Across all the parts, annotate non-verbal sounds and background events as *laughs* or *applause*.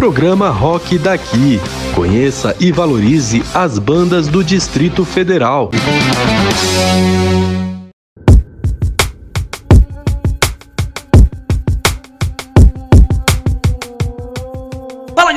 Programa Rock Daqui. Conheça e valorize as bandas do Distrito Federal.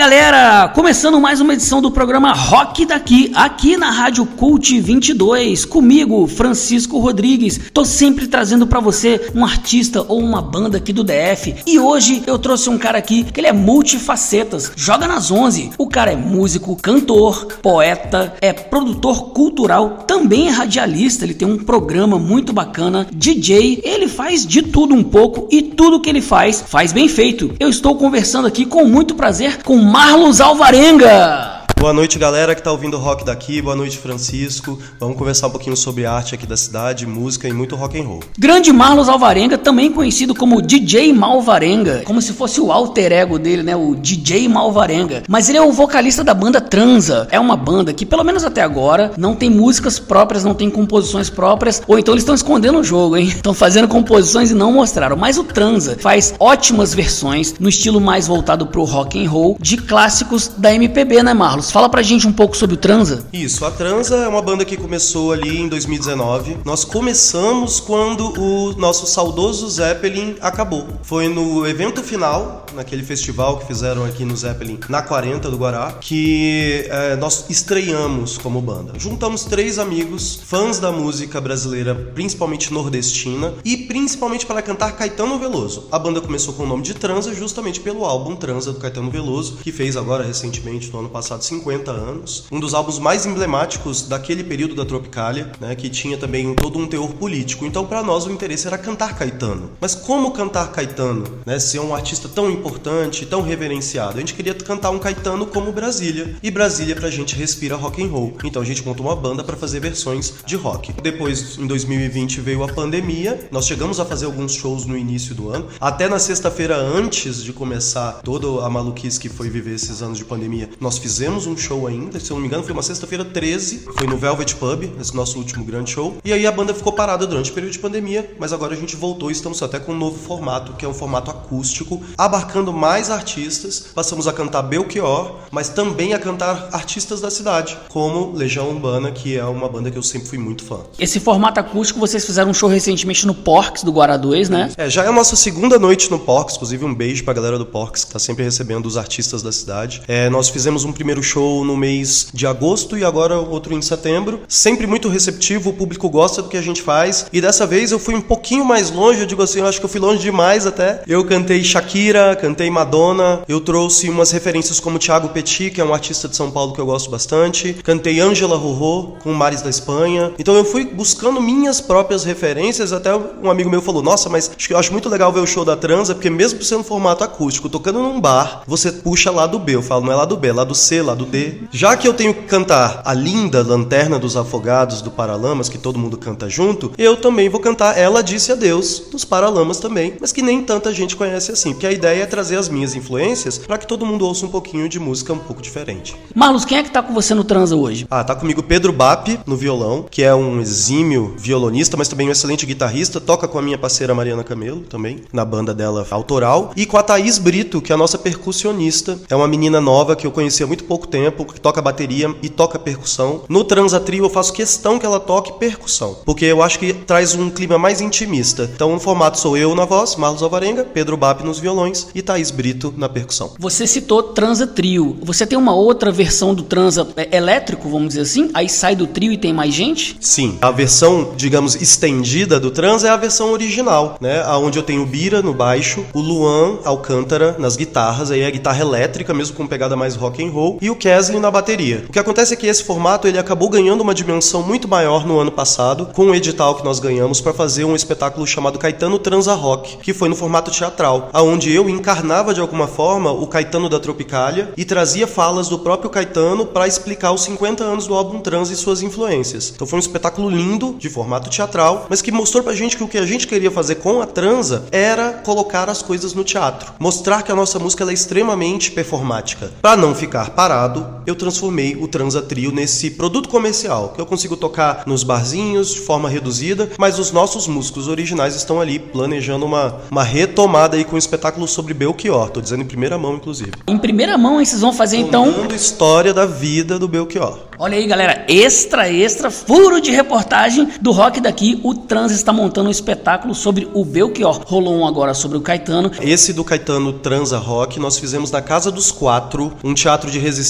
Galera! Começando mais uma edição do programa Rock Daqui, aqui na Rádio Cult 22, comigo, Francisco Rodrigues. Tô sempre trazendo para você um artista ou uma banda aqui do DF. E hoje eu trouxe um cara aqui que ele é multifacetas, joga nas 11. O cara é músico, cantor, poeta, é produtor cultural, também é radialista, ele tem um programa muito bacana, DJ, ele faz de tudo um pouco e tudo que ele faz, faz bem feito. Eu estou conversando aqui com muito prazer com Marlos Alvarenga. Boa noite, galera que está ouvindo rock daqui. Boa noite, Francisco. Vamos conversar um pouquinho sobre arte aqui da cidade, música e muito rock and roll. Grande Marlos Alvarenga, também conhecido como DJ Malvarenga, como se fosse o alter ego dele, né? O DJ Malvarenga. Mas ele é o vocalista da banda Transa. É uma banda que, pelo menos até agora, não tem músicas próprias, não tem composições próprias, ou então eles estão escondendo o jogo, hein? *laughs* Estão fazendo composições e não mostraram. Mas o Transa faz ótimas versões no estilo mais voltado pro rock and roll de clássicos da MPB, né, Marlos? Fala pra gente um pouco sobre o Transa. Isso, a Transa é uma banda que começou ali em 2019. Nós começamos quando o nosso saudoso Zeppelin acabou. Foi no evento final, naquele festival que fizeram aqui no Zeppelin, na 40 do Guará, que é, nós estreamos como banda. Juntamos três amigos, fãs da música brasileira, principalmente nordestina, e principalmente para cantar Caetano Veloso. A banda começou com o nome de Transa justamente pelo álbum Transa do Caetano Veloso, que fez agora recentemente, no ano passado, 50 anos. Um dos álbuns mais emblemáticos daquele período da Tropicália, né, que tinha também todo um teor político. Então, para nós, o interesse era cantar Caetano. Mas como cantar Caetano? Né, ser um artista tão importante, tão reverenciado? A gente queria cantar um Caetano como Brasília. E Brasília, pra gente, respira rock and roll. Então, a gente montou uma banda para fazer versões de rock. Depois, em 2020, veio a pandemia. Nós chegamos a fazer alguns shows no início do ano. Até na sexta-feira, antes de começar toda a maluquice que foi viver esses anos de pandemia, nós fizemos um um show ainda, se eu não me engano, foi uma sexta-feira 13, foi no Velvet Pub, esse nosso último grande show. E aí a banda ficou parada durante o período de pandemia, mas agora a gente voltou e estamos até com um novo formato, que é um formato acústico, abarcando mais artistas. Passamos a cantar Belchior, mas também a cantar artistas da cidade, como Legião Urbana, que é uma banda que eu sempre fui muito fã. Esse formato acústico, vocês fizeram um show recentemente no Porks do Guará 2, né? É, já é a nossa segunda noite no Porks, inclusive um beijo pra galera do Porks, que tá sempre recebendo os artistas da cidade. É, nós fizemos um primeiro show no mês de agosto e agora outro em setembro. Sempre muito receptivo, o público gosta do que a gente faz. E dessa vez eu fui um pouquinho mais longe, eu digo assim, eu acho que eu fui longe demais até. Eu cantei Shakira, cantei Madonna, eu trouxe umas referências como Thiago Petit, que é um artista de São Paulo que eu gosto bastante. Cantei Angela Rorô com Mares da Espanha. Então eu fui buscando minhas próprias referências, até um amigo meu falou: "Nossa, mas eu acho muito legal ver o show da Transa, porque mesmo sendo formato acústico, tocando num bar, você puxa lá do B. Eu falo, não é lá do B, é lá do C, lá do D. Já que eu tenho que cantar a linda Lanterna dos Afogados do Paralamas, que todo mundo canta junto, eu também vou cantar Ela Disse Adeus dos Paralamas também, mas que nem tanta gente conhece assim, porque a ideia é trazer as minhas influências para que todo mundo ouça um pouquinho de música um pouco diferente. Marlos, quem é que tá com você no transa hoje? Ah, tá comigo Pedro Bap no violão, que é um exímio violonista, mas também um excelente guitarrista, toca com a minha parceira Mariana Camelo também, na banda dela autoral, e com a Thaís Brito, que é a nossa percussionista. É uma menina nova que eu conheci há muito pouco tempo, que toca bateria e toca percussão. No Transa Trio eu faço questão que ela toque percussão, porque eu acho que traz um clima mais intimista. Então no formato sou eu na voz, Marlos Alvarenga, Pedro Bap nos violões e Thaís Brito na percussão. Você citou Transa Trio. Você tem uma outra versão do Transa é, elétrico, vamos dizer assim? Aí sai do trio e tem mais gente? Sim. A versão, digamos, estendida do Transa é a versão original, né? Onde eu tenho o Bira no baixo, o Luan Alcântara nas guitarras, aí é a guitarra elétrica, mesmo com pegada mais rock and roll, e o Kesley na bateria. O que acontece é que esse formato ele acabou ganhando uma dimensão muito maior no ano passado, com o edital que nós ganhamos para fazer um espetáculo chamado Caetano Transa Rock, que foi no formato teatral, aonde eu encarnava de alguma forma o Caetano da Tropicália e trazia falas do próprio Caetano para explicar os 50 anos do álbum Trans e suas influências. Então foi um espetáculo lindo, de formato teatral, mas que mostrou pra gente que o que a gente queria fazer com a transa era colocar as coisas no teatro, mostrar que a nossa música é extremamente performática, para não ficar parada separado, eu transformei o Transa Trio nesse produto comercial, que eu consigo tocar nos barzinhos de forma reduzida, mas os nossos músicos originais estão ali planejando uma, uma retomada aí com um espetáculo sobre Belchior. Tô dizendo em primeira mão, inclusive. Em primeira mão, vocês vão fazer então. Contando história da vida do Belchior. Olha aí, galera, extra, extra, furo de reportagem do Rock daqui. O Trans está montando um espetáculo sobre o Belchior. Rolou um agora sobre o Caetano. Esse do Caetano Transa Rock nós fizemos na Casa dos Quatro, um teatro de resistência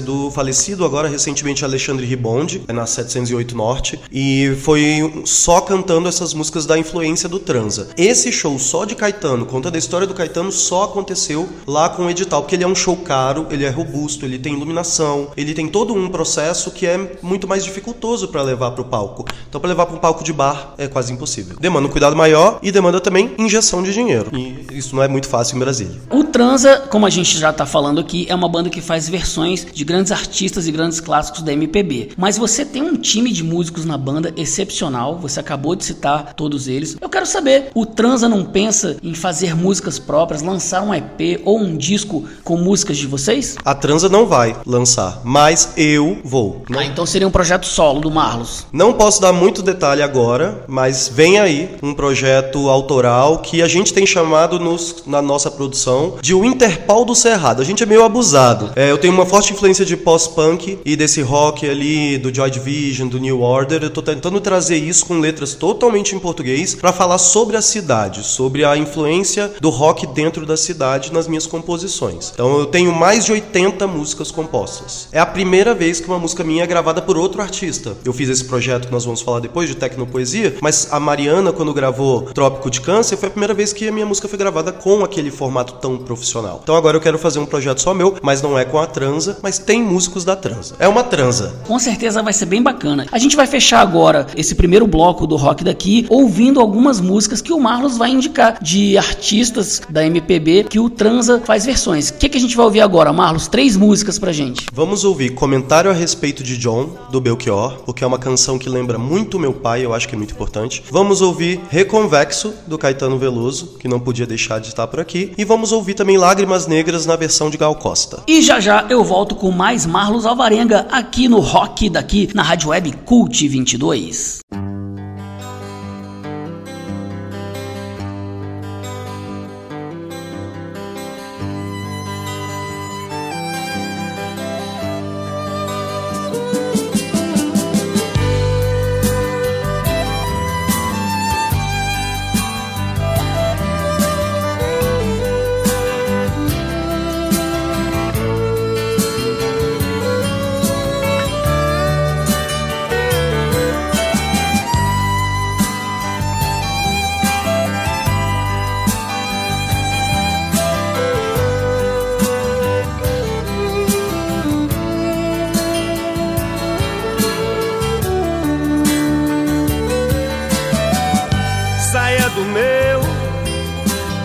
do falecido agora recentemente Alexandre Ribonde, na 708 Norte, e foi só cantando essas músicas da influência do Transa. Esse show só de Caetano, contando a história do Caetano, só aconteceu lá com o edital, porque ele é um show caro, ele é robusto, ele tem iluminação, ele tem todo um processo que é muito mais dificultoso para levar para o palco. Então, para levar para um palco de bar é quase impossível. Demanda um cuidado maior e demanda também injeção de dinheiro. E isso não é muito fácil em Brasília. O Transa, como a gente já está falando aqui, é uma banda que faz versões de grandes artistas e grandes clássicos da MPB. Mas você tem um time de músicos na banda excepcional, você acabou de citar todos eles. Eu quero saber, o Transa não pensa em fazer músicas próprias, lançar um EP ou um disco com músicas de vocês? A Transa não vai lançar, mas eu vou. Ah, então seria um projeto solo do Marlos. Não posso dar muito detalhe agora, mas vem aí um projeto autoral que a gente tem chamado nos, na nossa produção de o Interpol do Cerrado. A gente é meio abusado. É, eu tenho uma forte influência de pós-punk e desse rock ali, do Joy Division, do New Order. Eu tô tentando trazer isso com letras totalmente em português para falar sobre a cidade, sobre a influência do rock dentro da cidade nas minhas composições. Então eu tenho mais de 80 músicas compostas. É a primeira vez que uma música minha é gravada por outro artista. Eu fiz esse projeto que nós vamos falar depois de Tecnopoesia, mas a Mariana, quando gravou Trópico de Câncer, foi a primeira vez que a minha música foi gravada com aquele formato tão profissional. Então agora eu quero fazer um projeto só meu, mas não é com a transa, mas tem músicos da transa. É uma transa. Com certeza vai ser bem bacana. A gente vai fechar agora esse primeiro bloco do rock daqui, ouvindo algumas músicas que o Marlos vai indicar de artistas da MPB que o Transa faz versões. O que, que a gente vai ouvir agora, Marlos? Três músicas pra gente. Vamos ouvir Comentário a Respeito de John, do Belchior, porque é uma canção que lembra muito meu pai, eu acho que é muito importante. Vamos ouvir Reconvexo, do Caetano Veloso, que não podia deixar de estar por aqui. E vamos ouvir também Lágrimas Negras na versão de Gal Costa. E já já eu volto com mais Marlos Alvarenga aqui no Rock daqui na Rádio Web Cult 22.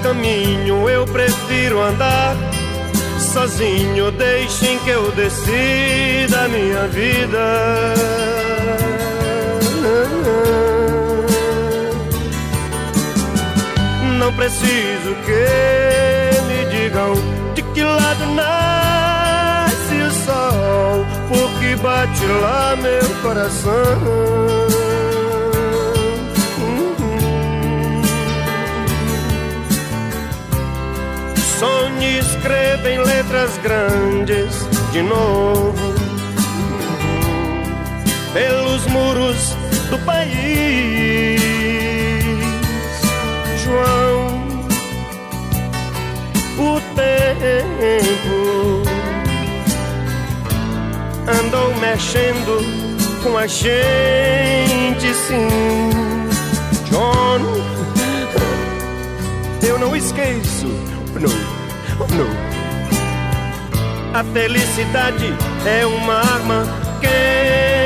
Caminho, eu prefiro andar sozinho. Deixem que eu decida a minha vida. Não preciso que me digam de que lado nasce o sol, porque bate lá meu coração. Sonhe, escreva em letras grandes de novo pelos muros do país. João, o tempo andou mexendo com a gente, sim. John, eu não esqueço A felicidade é uma arma quente,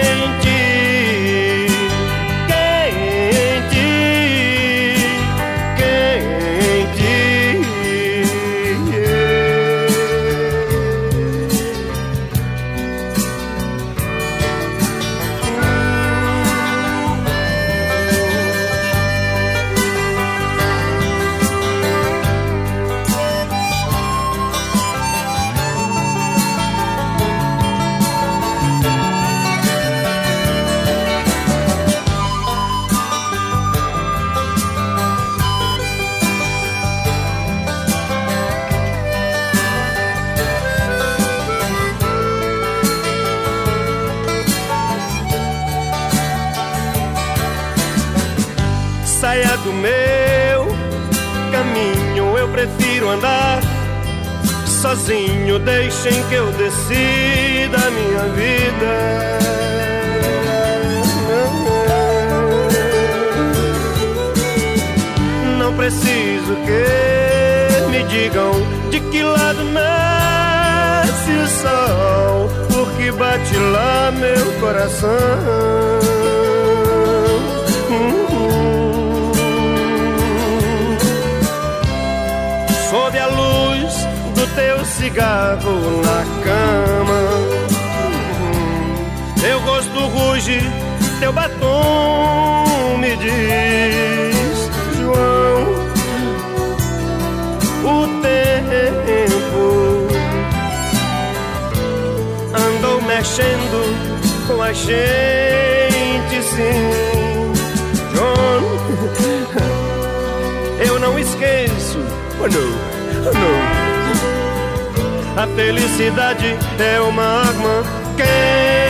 do meu caminho eu prefiro andar sozinho. Deixem que eu decida a minha vida. Não preciso que me digam de que lado nasce o sol, porque bate lá meu coração. Teu cigarro na cama. Teu rosto ruge, teu batom me diz, João, o tempo andou mexendo com a gente, sim, João. *laughs* Eu não esqueço, oh não. A felicidade é uma arma quente.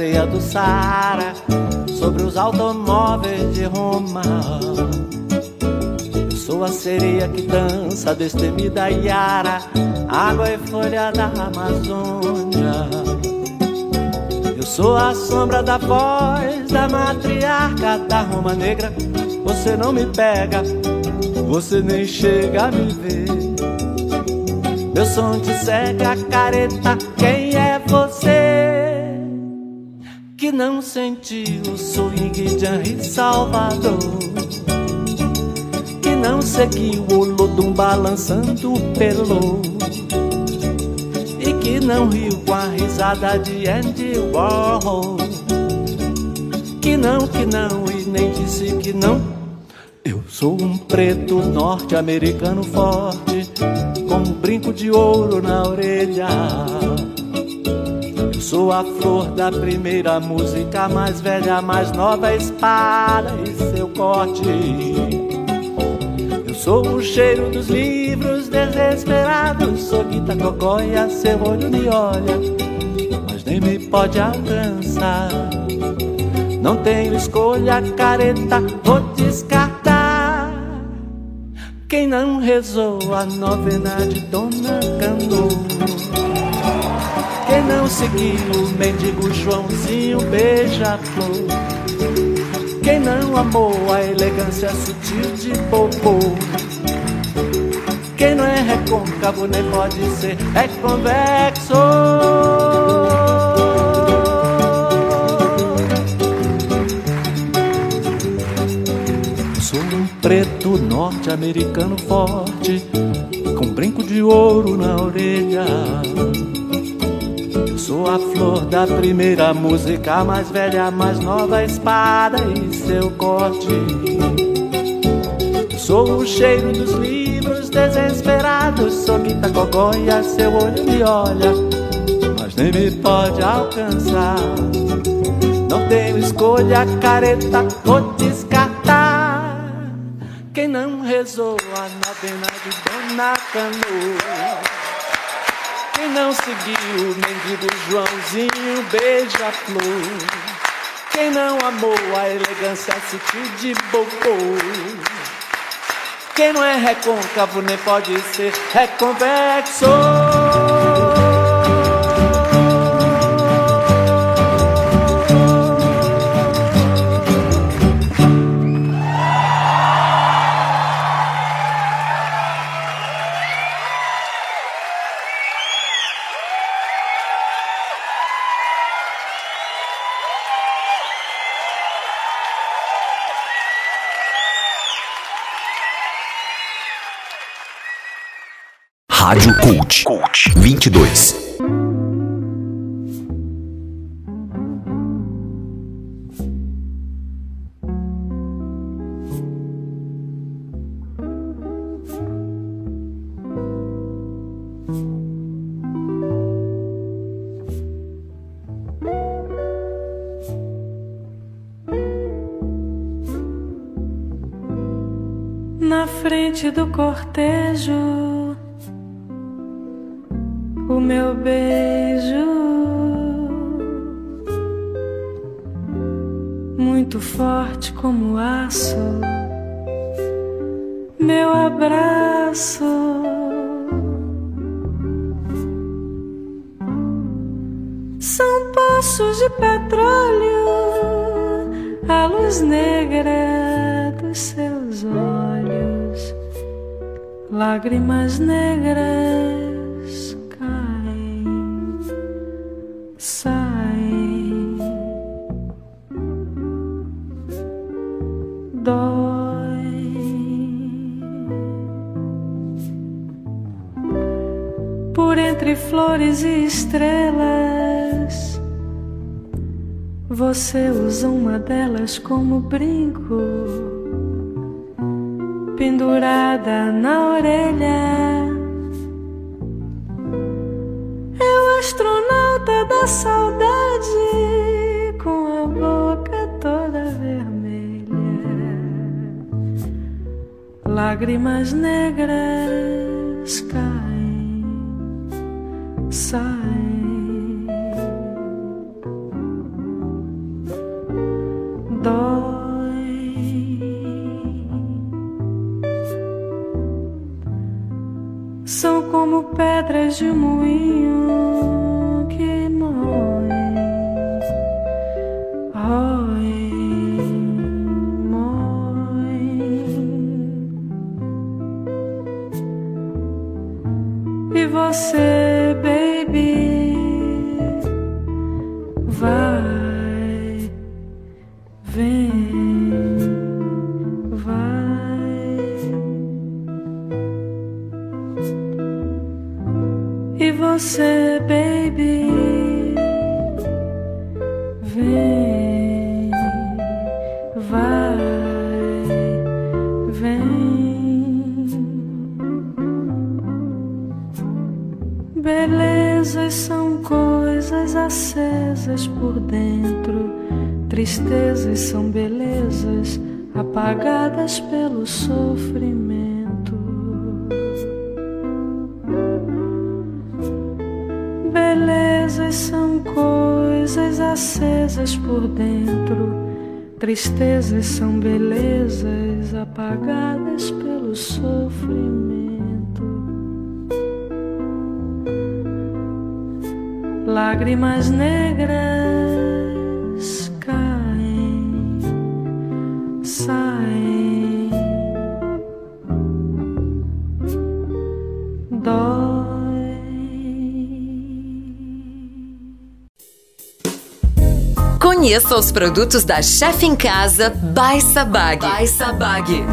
Areia do Saara sobre os automóveis de Roma. Eu sou a sereia que dança destemida Iara, água e folha da Amazônia. Eu sou a sombra da voz da matriarca da Roma Negra. Você não me pega, você nem chega a me ver. Som te cega, careta, quem é você? que não sentiu o swing de Henri Salvador, que não seguiu o Lodum balançando pelo, e que não riu com a risada de Andy Warhol, que não, que não, e nem disse que não. Eu sou um preto norte-americano forte, com um brinco de ouro na orelha. Sou a flor da primeira música, mais velha, mais nova espada e seu corte. Eu sou o cheiro dos livros desesperados, sou Guita Cocóia, seu olho me olha, mas nem me pode alcançar. Não tenho escolha, careta, vou descartar. Quem não rezou a novena de Dona Canoa quem não seguiu o mendigo Joãozinho beija-flor? Quem não amou a elegância sutil de Popô? Quem não é recôncavo nem pode ser é convexo preto norte-americano forte Com brinco de ouro na orelha Sou a flor da primeira música, mais velha, mais nova espada e seu corte. Sou o cheiro dos livros desesperados, sou Quinta Cogóia, seu olho me olha, mas nem me pode alcançar. Não tenho escolha, careta. Quem não rezou a novena de Dona Canoa quem não seguiu o mendigo Joãozinho beija-flor Quem não amou a elegância sutil de Bocô Quem não é recôncavo nem pode ser reconvexo. Rádio Cult. Cult 22. Na frente do cortejo meu beijo muito forte como aço, meu abraço. São poços de petróleo, a luz negra dos seus olhos, lágrimas negras Você usa uma delas como brinco, pendurada na orelha. É o astronauta da saudade com a boca toda vermelha, lágrimas negras lágrimas negras caem, saem, dói. Conheça os produtos da Chef em Casa by Sabag. By Sabag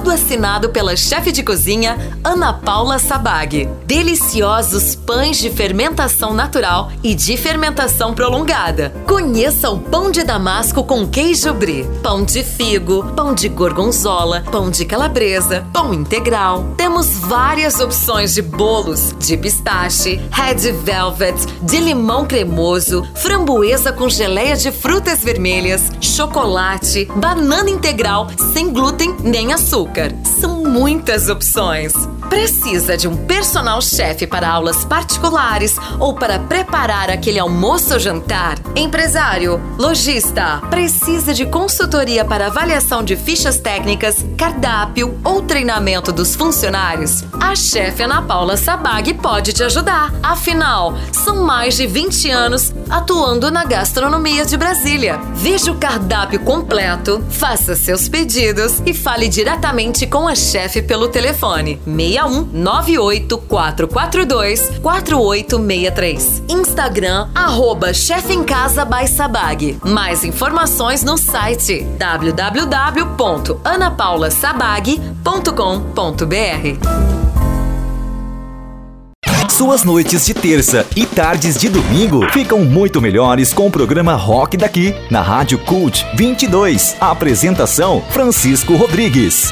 todo assinado pela chefe de cozinha Ana Paula Sabag. Deliciosos pães de fermentação natural e de fermentação prolongada. Conheça o pão de damasco com queijo brie, pão de figo, pão de gorgonzola, pão de calabresa, pão integral. Temos várias opções de bolos de pistache, red velvet, de limão cremoso, framboesa com geleia de frutas vermelhas, chocolate, banana integral sem glúten nem açúcar. São muitas opções. Precisa de um personal chefe para aulas particulares ou para preparar aquele almoço ou jantar? Empresário, lojista, precisa de consultoria para avaliação de fichas técnicas, cardápio ou treinamento dos funcionários? A chefe Ana Paula Sabag pode te ajudar. Afinal, são mais de 20 anos atuando na gastronomia de Brasília. Veja o cardápio completo, faça seus pedidos e fale diretamente com a chefe pelo telefone 61 98 442 4863. Instagram arroba Chefe em Casa by Sabag. Mais informações no site www.anapaulasabag.com.br. Suas noites de terça e tardes de domingo ficam muito melhores com o programa Rock daqui, na Rádio Cult 22. A apresentação: Francisco Rodrigues.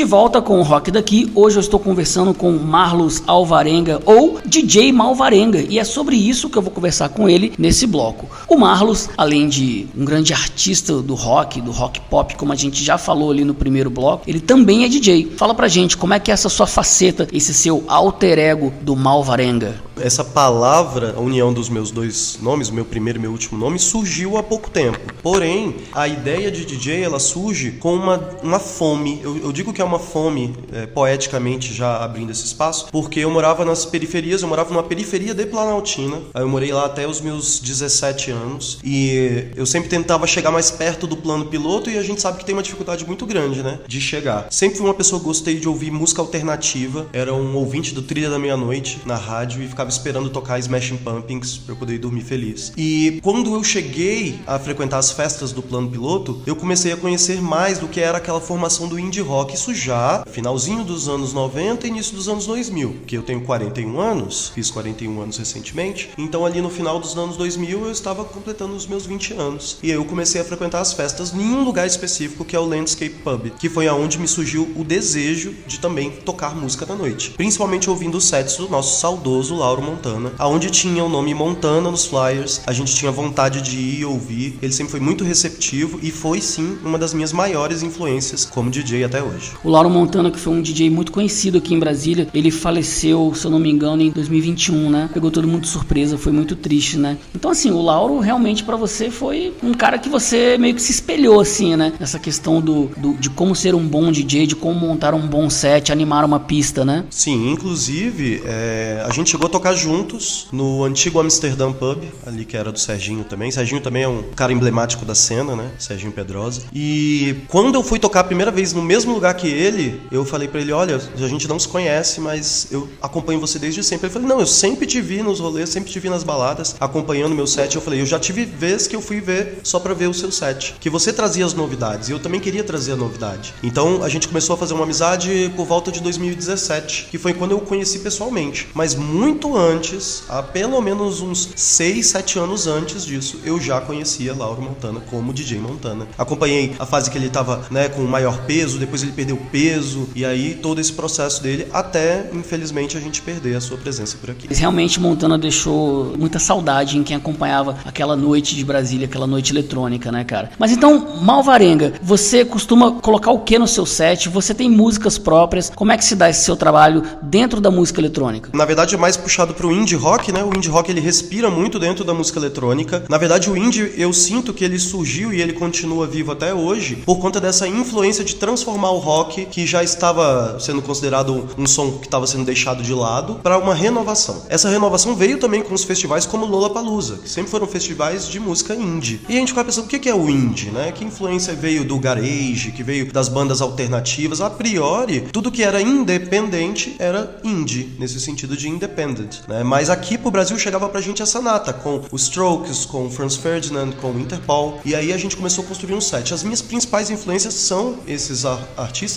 De volta com o Rock daqui, hoje eu estou conversando com Marlos Alvarenga ou DJ Malvarenga e é sobre isso que eu vou conversar com ele nesse bloco. O Marlos, além de um grande artista do rock, do rock pop, como a gente já falou ali no primeiro bloco, ele também é DJ. Fala pra gente como é que é essa sua faceta, esse seu alter ego do Malvarenga. Essa palavra, a união dos meus dois nomes, meu primeiro e meu último nome, surgiu há pouco tempo. Porém, a ideia de DJ ela surge com uma, uma fome. Eu, eu digo que é uma fome, é, poeticamente já abrindo esse espaço, porque eu morava nas periferias, eu morava numa periferia de Planaltina. Eu morei lá até os meus 17 anos e eu sempre tentava chegar mais perto do plano piloto e a gente sabe que tem uma dificuldade muito grande, né, de chegar. Sempre fui uma pessoa que gostei de ouvir música alternativa, era um ouvinte do Trilha da Meia-Noite na rádio e ficava esperando tocar Smashing Pumpkins para eu poder dormir feliz. E quando eu cheguei a frequentar as festas do plano piloto, eu comecei a conhecer mais do que era aquela formação do indie rock. Isso já finalzinho dos anos 90 e início dos anos 2000, que eu tenho 41 anos, fiz 41 anos recentemente. Então ali no final dos anos 2000 eu estava completando os meus 20 anos. E aí eu comecei a frequentar as festas em um lugar específico que é o Landscape Pub, que foi aonde me surgiu o desejo de também tocar música da noite, principalmente ouvindo os sets do nosso saudoso Lauro Montana, aonde tinha o nome Montana nos flyers. A gente tinha vontade de ir ouvir. Ele sempre foi muito receptivo e foi sim uma das minhas maiores influências como DJ até hoje. O Lauro Montana, que foi um DJ muito conhecido aqui em Brasília, ele faleceu, se eu não me engano, em 2021, né? Pegou todo mundo de surpresa, foi muito triste, né? Então, assim, o Lauro realmente para você foi um cara que você meio que se espelhou, assim, né? Nessa questão do, do, de como ser um bom DJ, de como montar um bom set, animar uma pista, né? Sim, inclusive, é, a gente chegou a tocar juntos no antigo Amsterdã Pub, ali que era do Serginho também. Serginho também é um cara emblemático da cena, né? Serginho Pedrosa. E quando eu fui tocar a primeira vez no mesmo lugar que ele, eu falei para ele: Olha, a gente não se conhece, mas eu acompanho você desde sempre. Ele falou: Não, eu sempre te vi nos rolês, sempre te vi nas baladas, acompanhando meu set. Eu falei: Eu já tive vez que eu fui ver só para ver o seu set, que você trazia as novidades e eu também queria trazer a novidade. Então a gente começou a fazer uma amizade por volta de 2017, que foi quando eu o conheci pessoalmente. Mas muito antes, há pelo menos uns 6, 7 anos antes disso, eu já conhecia Lauro Montana como DJ Montana. Acompanhei a fase que ele tava, né, com maior peso, depois ele perdeu peso, e aí todo esse processo dele, até infelizmente a gente perder a sua presença por aqui. Realmente Montana deixou muita saudade em quem acompanhava aquela noite de Brasília, aquela noite eletrônica, né, cara? Mas então, Malvarenga, você costuma colocar o que no seu set? Você tem músicas próprias? Como é que se dá esse seu trabalho dentro da música eletrônica? Na verdade, é mais puxado pro indie rock, né? O indie rock ele respira muito dentro da música eletrônica. Na verdade, o indie eu sinto que ele surgiu e ele continua vivo até hoje por conta dessa influência de transformar o rock que já estava sendo considerado um som que estava sendo deixado de lado para uma renovação. Essa renovação veio também com os festivais como Lollapalooza, que sempre foram festivais de música indie. E a gente fica pensando o que é o indie, né? Que influência veio do garage, que veio das bandas alternativas. A priori, tudo que era independente era indie, nesse sentido de independent, né? Mas aqui pro Brasil chegava pra gente essa nata, com os Strokes, com o Franz Ferdinand, com o Interpol, e aí a gente começou a construir um set. As minhas principais influências são esses ar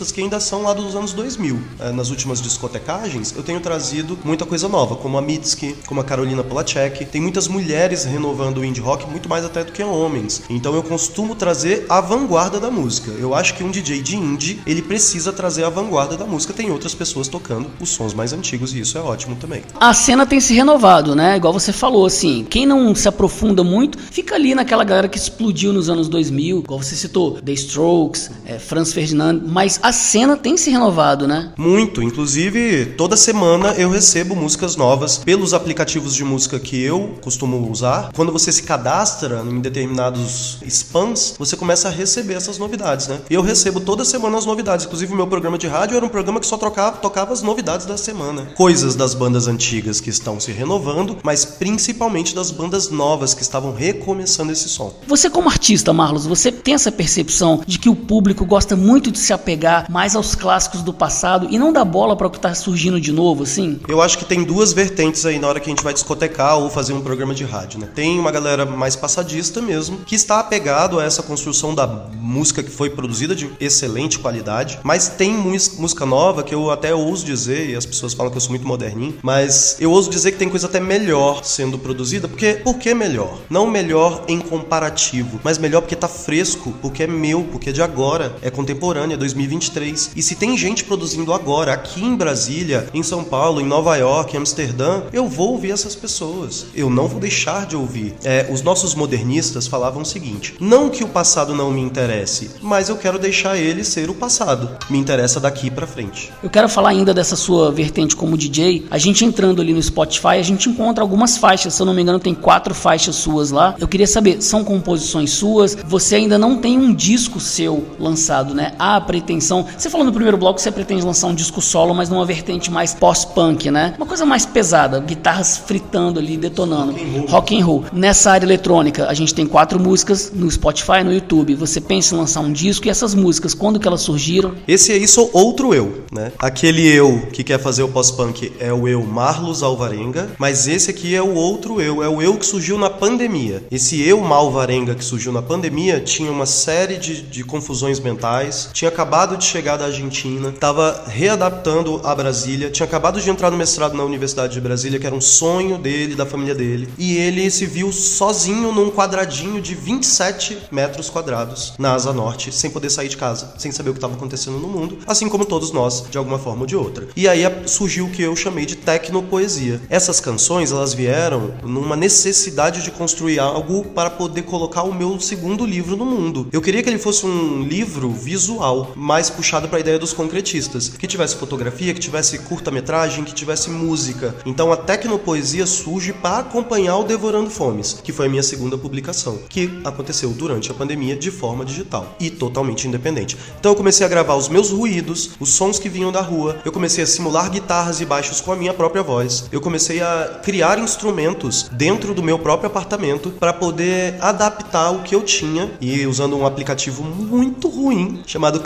artistas que ainda são lá dos anos 2000. É, nas últimas discotecagens, eu tenho trazido muita coisa nova, como a Mitski, como a Carolina Polacek. Tem muitas mulheres renovando o indie rock, muito mais até do que homens. Então eu costumo trazer a vanguarda da música. Eu acho que um DJ de indie, ele precisa trazer a vanguarda da música. Tem outras pessoas tocando os sons mais antigos e isso é ótimo também. As cena tem se renovado, né? Igual você falou, assim, quem não se aprofunda muito, fica ali naquela galera que explodiu nos anos 2000, igual você citou, The Strokes, é, Franz Ferdinand, mas a cena tem se renovado, né? Muito, inclusive toda semana eu recebo músicas novas pelos aplicativos de música que eu costumo usar. Quando você se cadastra em determinados spams, você começa a receber essas novidades, né? E eu recebo toda semana as novidades, inclusive o meu programa de rádio era um programa que só trocava, tocava as novidades da semana. Coisas das bandas antigas que estão se renovando, mas principalmente das bandas novas que estavam recomeçando esse som. Você como artista, Marlos, você tem essa percepção de que o público gosta muito de se apegar mais aos clássicos do passado e não dá bola para o que tá surgindo de novo, assim? Eu acho que tem duas vertentes aí na hora que a gente vai discotecar ou fazer um programa de rádio, né? Tem uma galera mais passadista mesmo, que está apegado a essa construção da música que foi produzida de excelente qualidade, mas tem música nova que eu até ouso dizer, e as pessoas falam que eu sou muito moderninho, mas eu ouso dizer que tem coisa até melhor sendo produzida, porque por que melhor? Não melhor em comparativo, mas melhor porque tá fresco, porque é meu, porque é de agora, é contemporâneo, é 2023. E se tem gente produzindo agora, aqui em Brasília, em São Paulo, em Nova York, em Amsterdã, eu vou ouvir essas pessoas. Eu não vou deixar de ouvir. É, os nossos modernistas falavam o seguinte: não que o passado não me interesse, mas eu quero deixar ele ser o passado. Me interessa daqui pra frente. Eu quero falar ainda dessa sua vertente como DJ. A gente entrando ali no Spotify, a gente encontra algumas faixas. Se eu não me engano, tem quatro faixas suas lá. Eu queria saber, são composições suas? Você ainda não tem um disco seu lançado, né? Há a pretensão. Você falou no primeiro bloco que você pretende lançar um disco solo, mas numa vertente mais pós-punk, né? Uma coisa mais pesada, guitarras fritando ali, detonando. Rock and roll. Nessa área eletrônica, a gente tem quatro músicas no Spotify no YouTube. Você pensa em lançar um disco e essas músicas, quando que elas surgiram? Esse aí sou outro eu, né? Aquele eu que quer fazer o pós-punk é o eu Marlos Alvarenga, mas esse aqui é o outro eu, é o eu que surgiu na pandemia. Esse eu Malvarenga que surgiu na pandemia tinha uma série de, de confusões mentais, tinha acabado de chegar da Argentina, estava readaptando a Brasília, tinha acabado de entrar no mestrado na Universidade de Brasília, que era um sonho dele, da família dele, e ele se viu sozinho num quadradinho de 27 metros quadrados na Asa Norte, sem poder sair de casa, sem saber o que estava acontecendo no mundo, assim como todos nós, de alguma forma ou de outra. E aí surgiu o que eu chamei de tecnopoesia. Essas canções, elas vieram numa necessidade de construir algo para poder colocar o meu segundo livro no mundo. Eu queria que ele fosse um livro visual, mais puxado para a ideia dos concretistas, que tivesse fotografia, que tivesse curta-metragem, que tivesse música. Então a tecnopoesia surge para acompanhar o Devorando Fomes, que foi a minha segunda publicação, que aconteceu durante a pandemia de forma digital e totalmente independente. Então eu comecei a gravar os meus ruídos, os sons que vinham da rua, eu comecei a simular guitarras e baixos com a minha própria voz. Eu comecei a criar instrumentos dentro do meu próprio apartamento para poder adaptar o que eu tinha e usando um aplicativo muito ruim chamado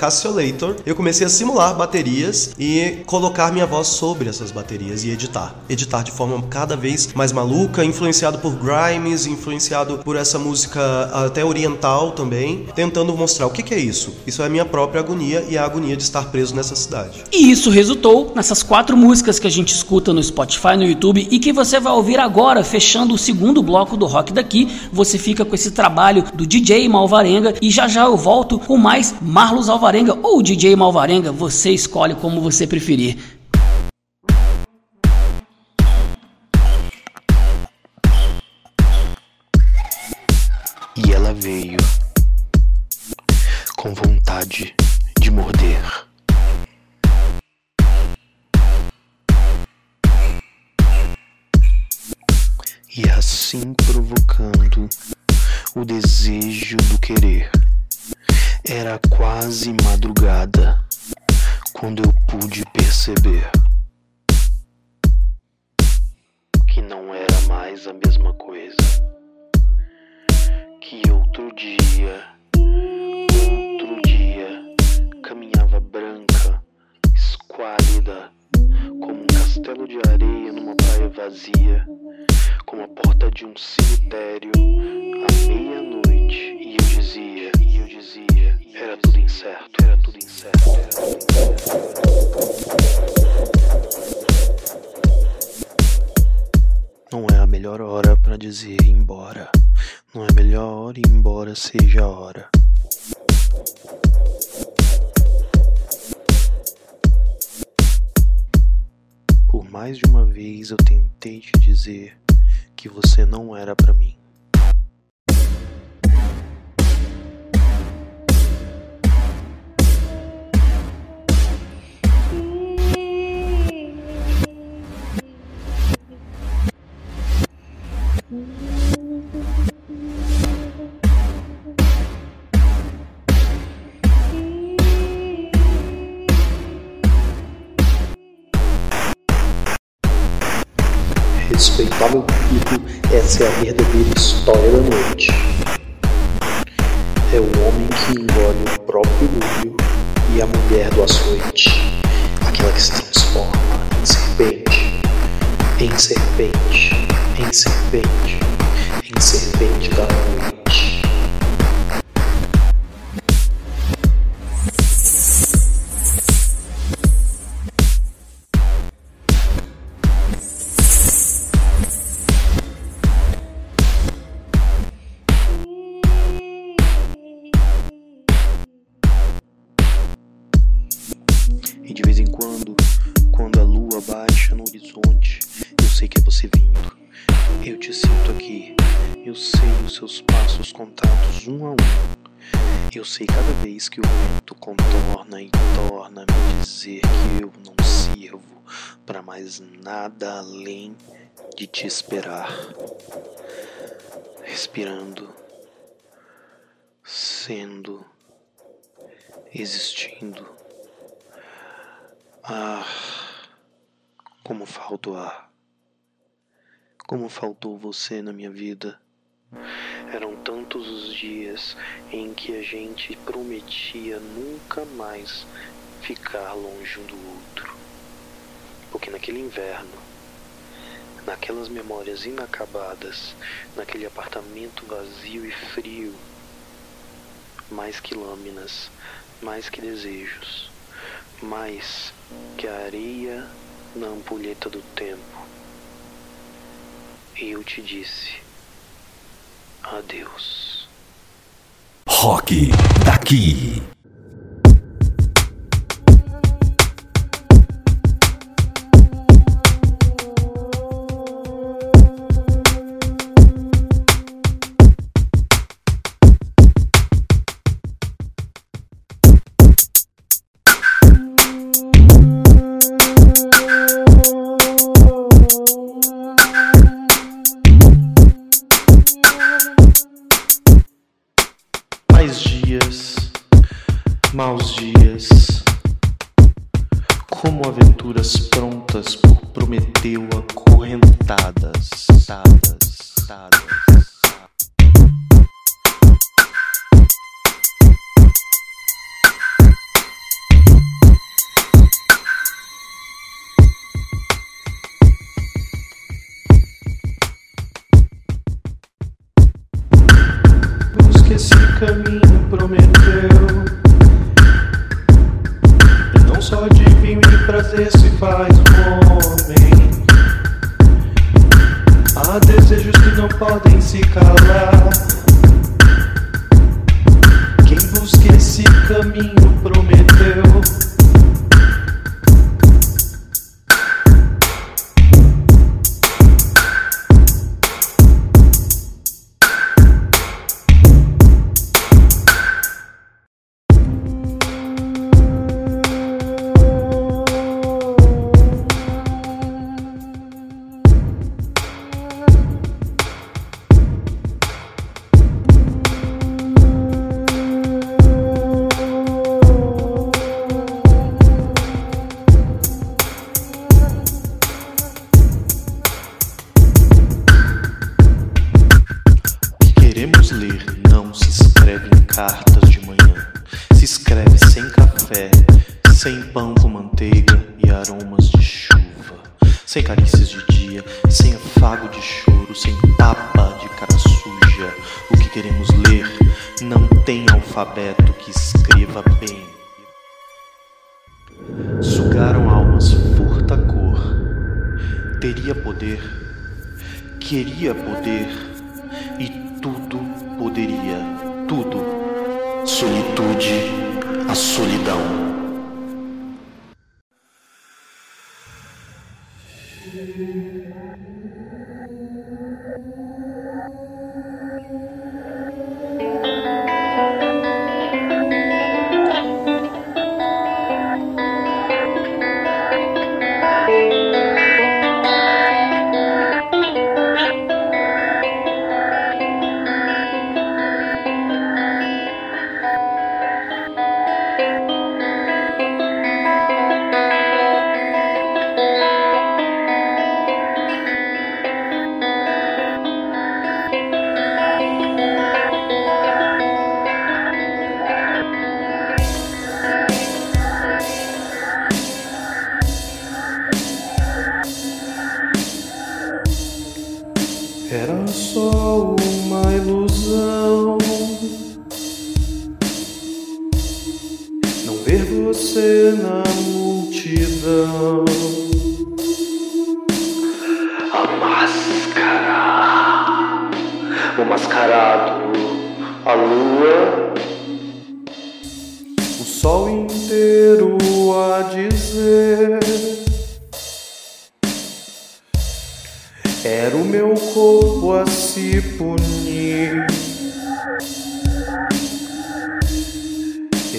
Eu comecei a simular baterias e colocar minha voz sobre essas baterias e editar. Editar de forma cada vez mais maluca, influenciado por Grimes, influenciado por essa música até oriental também, tentando mostrar o que, que é isso. Isso é a minha própria agonia e a agonia de estar preso nessa cidade. E isso resultou nessas quatro músicas que a gente escuta no Spotify, no YouTube e que você vai ouvir agora, fechando o segundo bloco do Rock daqui. Você fica com esse trabalho do DJ Malvarenga e já já eu volto com mais Marlos Alvarenga ou DJ Malvarenga, você escolhe como você preferir. Respeitável público, essa é a verdadeira história da noite. É o homem que engole o próprio olho e a mulher do açoite, aquela que se transforma em serpente, em serpente, em serpente, em serpente da noite. Torna a me dizer que eu não sirvo para mais nada além de te esperar. Respirando, sendo, existindo. Ah, como falta o ar. Como faltou você na minha vida. Eram tantos os dias em que a gente prometia nunca mais ficar longe um do outro. Porque naquele inverno, naquelas memórias inacabadas, naquele apartamento vazio e frio, mais que lâminas, mais que desejos, mais que a areia na ampulheta do tempo. Eu te disse adeus. Rock daqui. Escreve sem café, sem pão com manteiga e aromas de chuva. Sem carícias de dia, sem afago de choro, sem tapa de cara suja. O que queremos ler não tem alfabeto que escreva bem. Sugaram almas furta cor. Teria poder, queria poder e tudo poderia, tudo. Solitude, a solidão.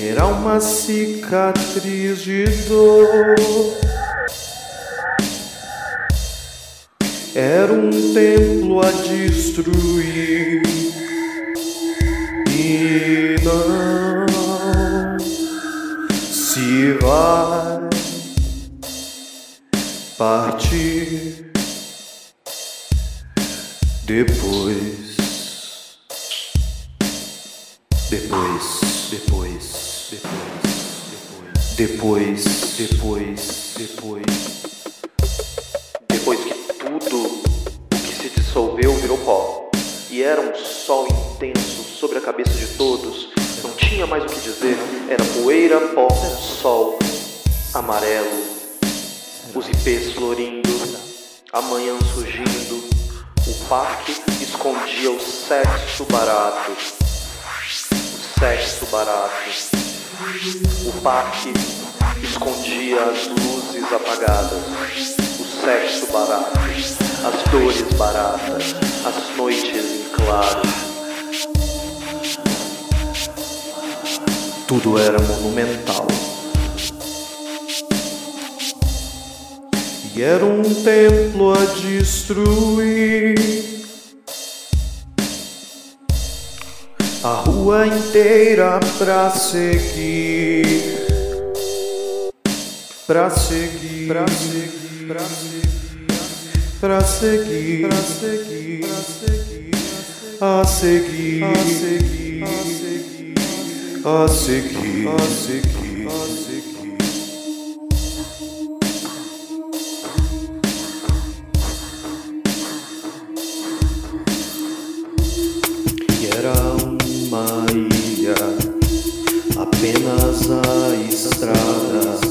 Era uma cicatriz de dor. Era um templo a destruir. E não se vai partir depois, depois, depois, depois, depois, que tudo que se dissolveu virou pó e era um sol intenso sobre a cabeça de todos, não tinha mais o que dizer, era poeira, pó, sol, amarelo, os ipês florindo, a manhã surgindo. O parque escondia o sexo barato. O sexo barato. O parque escondia as luzes apagadas. O sexo barato. As dores baratas. As noites em claro. Tudo era monumental. E era um templo a destruir. A rua inteira pra seguir. Pra seguir, pra seguir, pra seguir, pra seguir, pra seguir, a seguir, a seguir, a seguir, a seguir, a seguir. Apenas a estrada,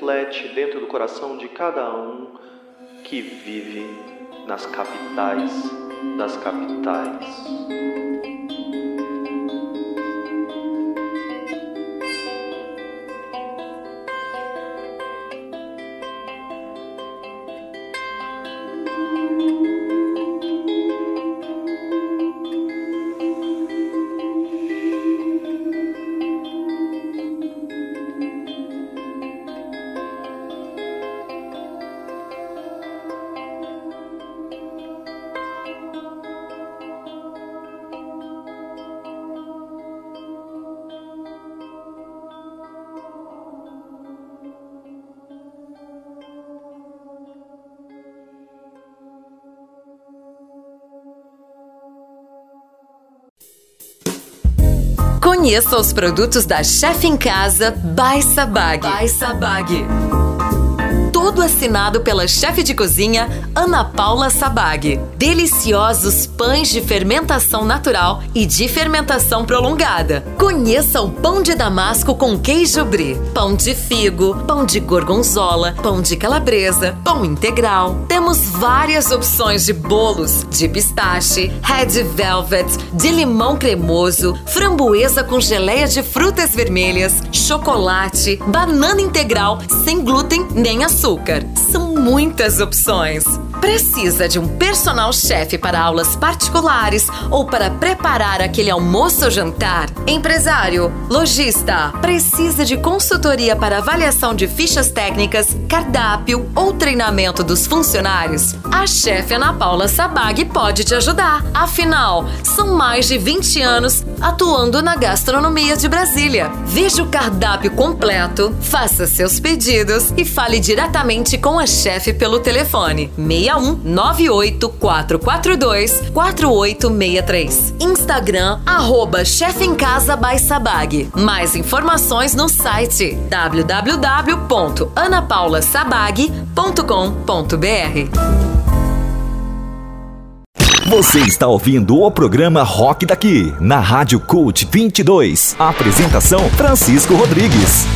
reflete dentro do coração de cada um que vive nas capitais das capitais. Conheça os produtos da Chef em Casa by Sabag. By Sabag. Tudo assinado pela chefe de cozinha Ana Paula Sabag. Deliciosos pães de fermentação natural e de fermentação prolongada. Conheça o pão de damasco com queijo brie, pão de figo, pão de gorgonzola, pão de calabresa, pão integral. Temos várias opções de bolos de pistache, red velvet, de limão cremoso, framboesa com geleia de frutas vermelhas, chocolate, banana integral sem glúten nem açúcar. São muitas opções. Precisa de um personal chefe para aulas particulares ou para preparar aquele almoço ou jantar? Empresário, lojista, precisa de consultoria para avaliação de fichas técnicas, cardápio ou treinamento dos funcionários? A chefe Ana Paula Sabag pode te ajudar. Afinal, são mais de 20 anos atuando na gastronomia de Brasília. Veja o cardápio completo, faça seus pedidos e fale diretamente com a chefe pelo telefone 61 98 442 4863. Instagram arroba Chefe em Casa by Sabag. Mais informações no site www.anapaulasabag.com.br. Você está ouvindo o programa Rock Daqui, na Rádio Cult 22. Apresentação Francisco Rodrigues.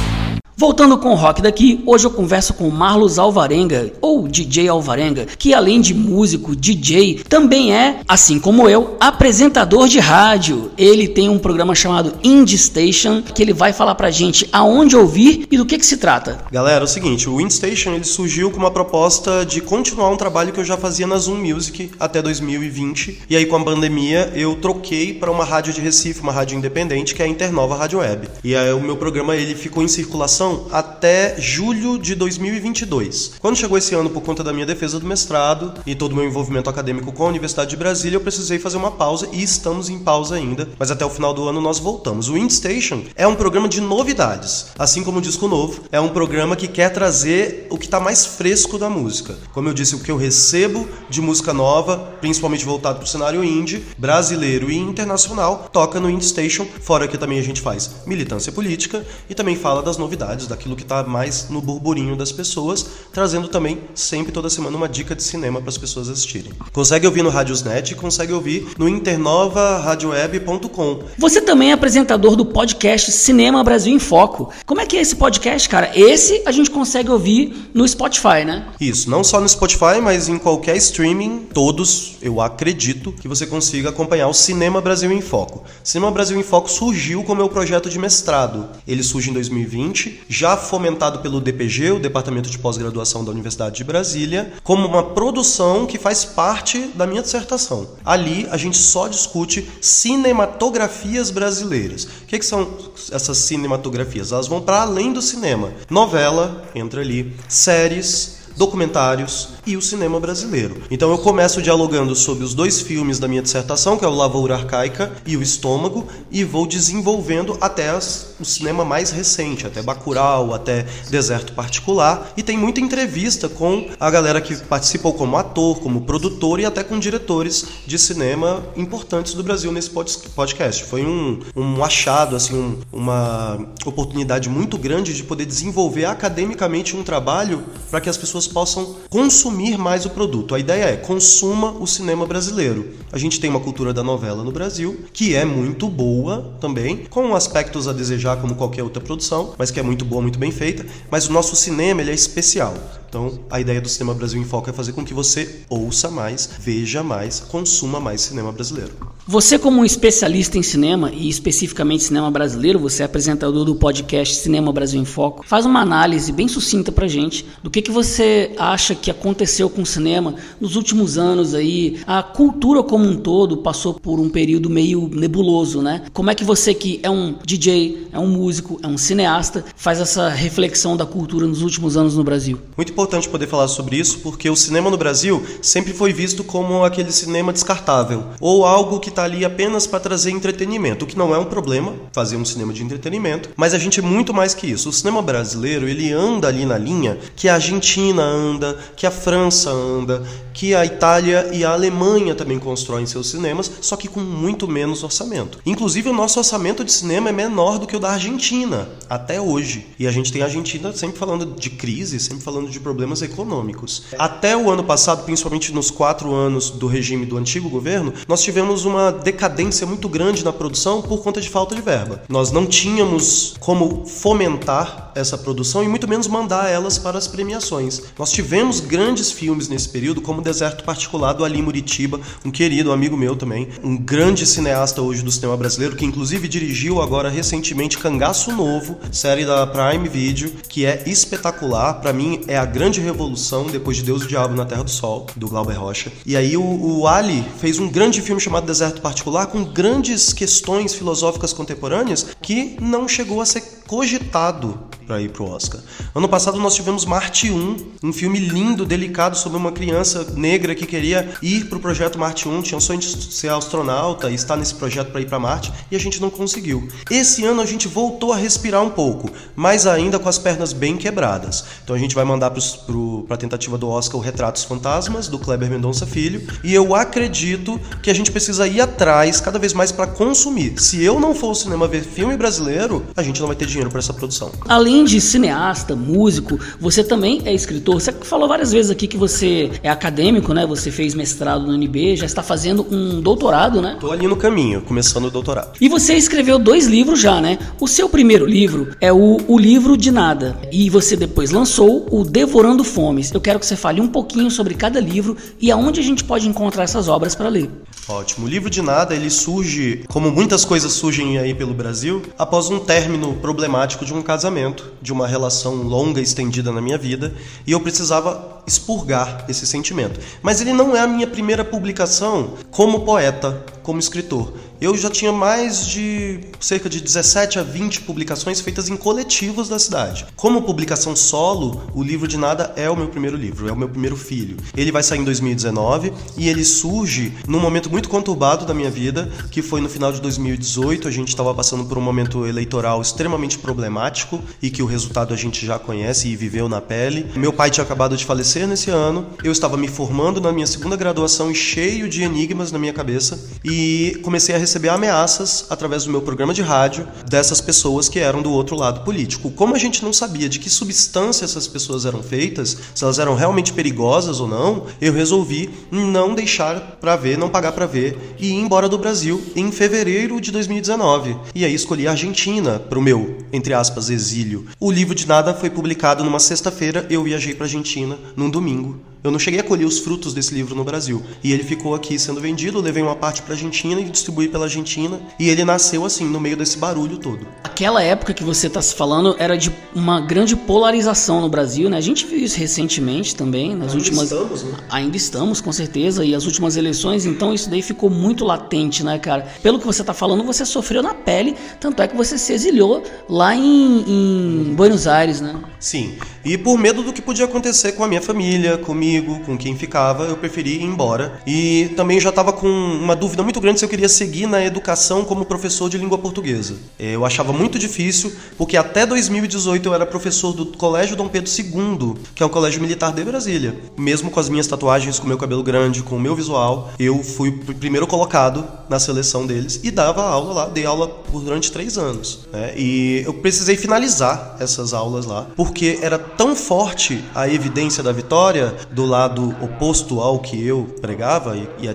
Voltando com o rock daqui, hoje eu converso com Marlos Alvarenga, ou DJ Alvarenga, que além de músico, DJ, também é, assim como eu, apresentador de rádio. Ele tem um programa chamado Indie Station, que ele vai falar pra gente aonde ouvir e do que que se trata. Galera, é o seguinte, o Indie Station ele surgiu com uma proposta de continuar um trabalho que eu já fazia na Zoom Music até 2020, e aí com a pandemia eu troquei para uma rádio de Recife, uma rádio independente, que é a Internova Rádio Web. E aí o meu programa ele ficou em circulação até julho de 2022. Quando chegou esse ano por conta da minha defesa do mestrado e todo o meu envolvimento acadêmico com a Universidade de Brasília, eu precisei fazer uma pausa e estamos em pausa ainda, mas até o final do ano nós voltamos. O Station é um programa de novidades, assim como o Disco Novo, é um programa que quer trazer o que está mais fresco da música. Como eu disse, o que eu recebo de música nova, principalmente voltado para o cenário indie, brasileiro e internacional, toca no Station. fora que também a gente faz militância política e também fala das novidades novidades, daquilo que está mais no burburinho das pessoas, trazendo também sempre toda semana uma dica de cinema para as pessoas assistirem. Consegue ouvir no Radiosnet e consegue ouvir no internovaradioweb.com. Você também é apresentador do podcast Cinema Brasil em Foco. Como é que é esse podcast, cara? Esse a gente consegue ouvir no Spotify, né? Isso, não só no Spotify, mas em qualquer streaming, todos, eu acredito, que você consiga acompanhar o Cinema Brasil em Foco. Cinema Brasil em Foco surgiu como meu projeto de mestrado. Ele surge em 2020, já fomentado pelo DPG, o Departamento de Pós-Graduação da Universidade de Brasília, como uma produção que faz parte da minha dissertação. Ali a gente só discute cinematografias brasileiras. O que, que são essas cinematografias? Elas vão para além do cinema. Novela entra ali, séries, documentários e o cinema brasileiro. Então eu começo dialogando sobre os dois filmes da minha dissertação, que é o Lavoura Arcaica e o Estômago, e vou desenvolvendo até as, o cinema mais recente, até Bacurau, até Deserto Particular, e tem muita entrevista com a galera que participou como ator, como produtor e até com diretores de cinema importantes do Brasil nesse podcast. Foi um, um achado, assim, um, uma oportunidade muito grande de poder desenvolver academicamente um trabalho para que as pessoas pessoas possam consumir mais o produto. A ideia é consuma o cinema brasileiro. A gente tem uma cultura da novela no Brasil que é muito boa também, com aspectos a desejar como qualquer outra produção, mas que é muito boa, muito bem feita. Mas o nosso cinema ele é especial. Então, a ideia do Cinema Brasil em Foco é fazer com que você ouça mais, veja mais, consuma mais cinema brasileiro. Você, como um especialista em cinema, e especificamente cinema brasileiro, você é apresentador do podcast Cinema Brasil em Foco, faz uma análise bem sucinta pra gente do que, que você acha que aconteceu com o cinema nos últimos anos aí. A cultura como um todo passou por um período meio nebuloso, né? Como é que você que é um DJ, é um músico, é um cineasta, faz essa reflexão da cultura nos últimos anos no Brasil? Muito importante poder falar sobre isso, porque o cinema no Brasil sempre foi visto como aquele cinema descartável, ou algo que está ali apenas para trazer entretenimento, o que não é um problema, fazer um cinema de entretenimento, mas a gente é muito mais que isso. O cinema brasileiro, ele anda ali na linha que a Argentina anda, que a França anda, que a Itália e a Alemanha também constroem seus cinemas, só que com muito menos orçamento. Inclusive, o nosso orçamento de cinema é menor do que o da Argentina, até hoje. E a gente tem a Argentina sempre falando de crise, sempre falando de problemas econômicos. Até o ano passado, principalmente nos quatro anos do regime do antigo governo, nós tivemos uma decadência muito grande na produção por conta de falta de verba. Nós não tínhamos como fomentar essa produção e muito menos mandar elas para as premiações. Nós tivemos grandes filmes nesse período, como Deserto Particular do Ali Muritiba, um querido amigo meu também, um grande cineasta hoje do cinema brasileiro, que inclusive dirigiu agora recentemente Cangaço Novo, série da Prime Video, que é espetacular. Para mim é a grande revolução depois de Deus e o Diabo na Terra do Sol, do Glauber Rocha. E aí o, o Ali fez um grande filme chamado Deserto Particular com grandes questões filosóficas contemporâneas que não chegou a ser cogitado para ir pro Oscar. Ano passado nós tivemos Marte 1, um filme lindo, delicado sobre uma criança negra que queria ir pro projeto Marte 1, tinha o sonho de ser astronauta e estar nesse projeto para ir para Marte e a gente não conseguiu. Esse ano a gente voltou a respirar um pouco, mas ainda com as pernas bem quebradas. Então a gente vai mandar para a tentativa do Oscar o Retratos Fantasmas do Kleber Mendonça Filho e eu acredito que a gente precisa ir atrás cada vez mais para consumir. Se eu não for ao cinema ver filme brasileiro, a gente não vai ter dinheiro para essa produção. Além de cineasta, músico, você também é escritor. Você falou várias vezes aqui que você é acadêmico, né? Você fez mestrado no UNB, já está fazendo um doutorado, né? Tô ali no caminho, começando o doutorado. E você escreveu dois livros já, né? O seu primeiro livro é o, o Livro de Nada. E você depois lançou o Devorando Fomes. Eu quero que você fale um pouquinho sobre cada livro e aonde a gente pode encontrar essas obras para ler. Ótimo. O livro de nada ele surge, como muitas coisas surgem aí pelo Brasil, após um término problemático de um casamento, de uma relação longa e estendida na minha vida, e eu precisava expurgar esse sentimento. Mas ele não é a minha primeira publicação como poeta, como escritor. Eu já tinha mais de cerca de 17 a 20 publicações feitas em coletivos da cidade. Como publicação solo, o livro de nada é o meu primeiro livro, é o meu primeiro filho. Ele vai sair em 2019 e ele surge num momento muito conturbado da minha vida, que foi no final de 2018. A gente estava passando por um momento eleitoral extremamente problemático e que o resultado a gente já conhece e viveu na pele. Meu pai tinha acabado de falecer nesse ano. Eu estava me formando na minha segunda graduação e cheio de enigmas na minha cabeça e comecei a receber ameaças através do meu programa de rádio dessas pessoas que eram do outro lado político. Como a gente não sabia de que substância essas pessoas eram feitas, se elas eram realmente perigosas ou não, eu resolvi não deixar para ver, não pagar para ver e ir embora do Brasil em fevereiro de 2019. E aí escolhi a Argentina para o meu, entre aspas, exílio. O livro de nada foi publicado numa sexta-feira, eu viajei para Argentina num domingo. Eu não cheguei a colher os frutos desse livro no Brasil. E ele ficou aqui sendo vendido, levei uma parte para Argentina e distribuí pela Argentina, e ele nasceu assim, no meio desse barulho todo. Aquela época que você está se falando era de uma grande polarização no Brasil, né? A gente viu isso recentemente também, nas Ainda últimas estamos, né? Ainda estamos, com certeza, e as últimas eleições, então isso daí ficou muito latente, né, cara? Pelo que você está falando, você sofreu na pele, tanto é que você se exiliou lá em, em Buenos Aires, né? Sim. E por medo do que podia acontecer com a minha família, com quem ficava, eu preferi ir embora. E também já estava com uma dúvida muito grande se eu queria seguir na educação como professor de língua portuguesa. Eu achava muito difícil, porque até 2018 eu era professor do Colégio Dom Pedro II, que é um colégio militar de Brasília. Mesmo com as minhas tatuagens, com meu cabelo grande, com o meu visual, eu fui o primeiro colocado na seleção deles e dava aula lá, dei aula durante três anos. né? E eu precisei finalizar essas aulas lá, porque era tão forte a evidência da vitória do lado oposto ao que eu pregava e, e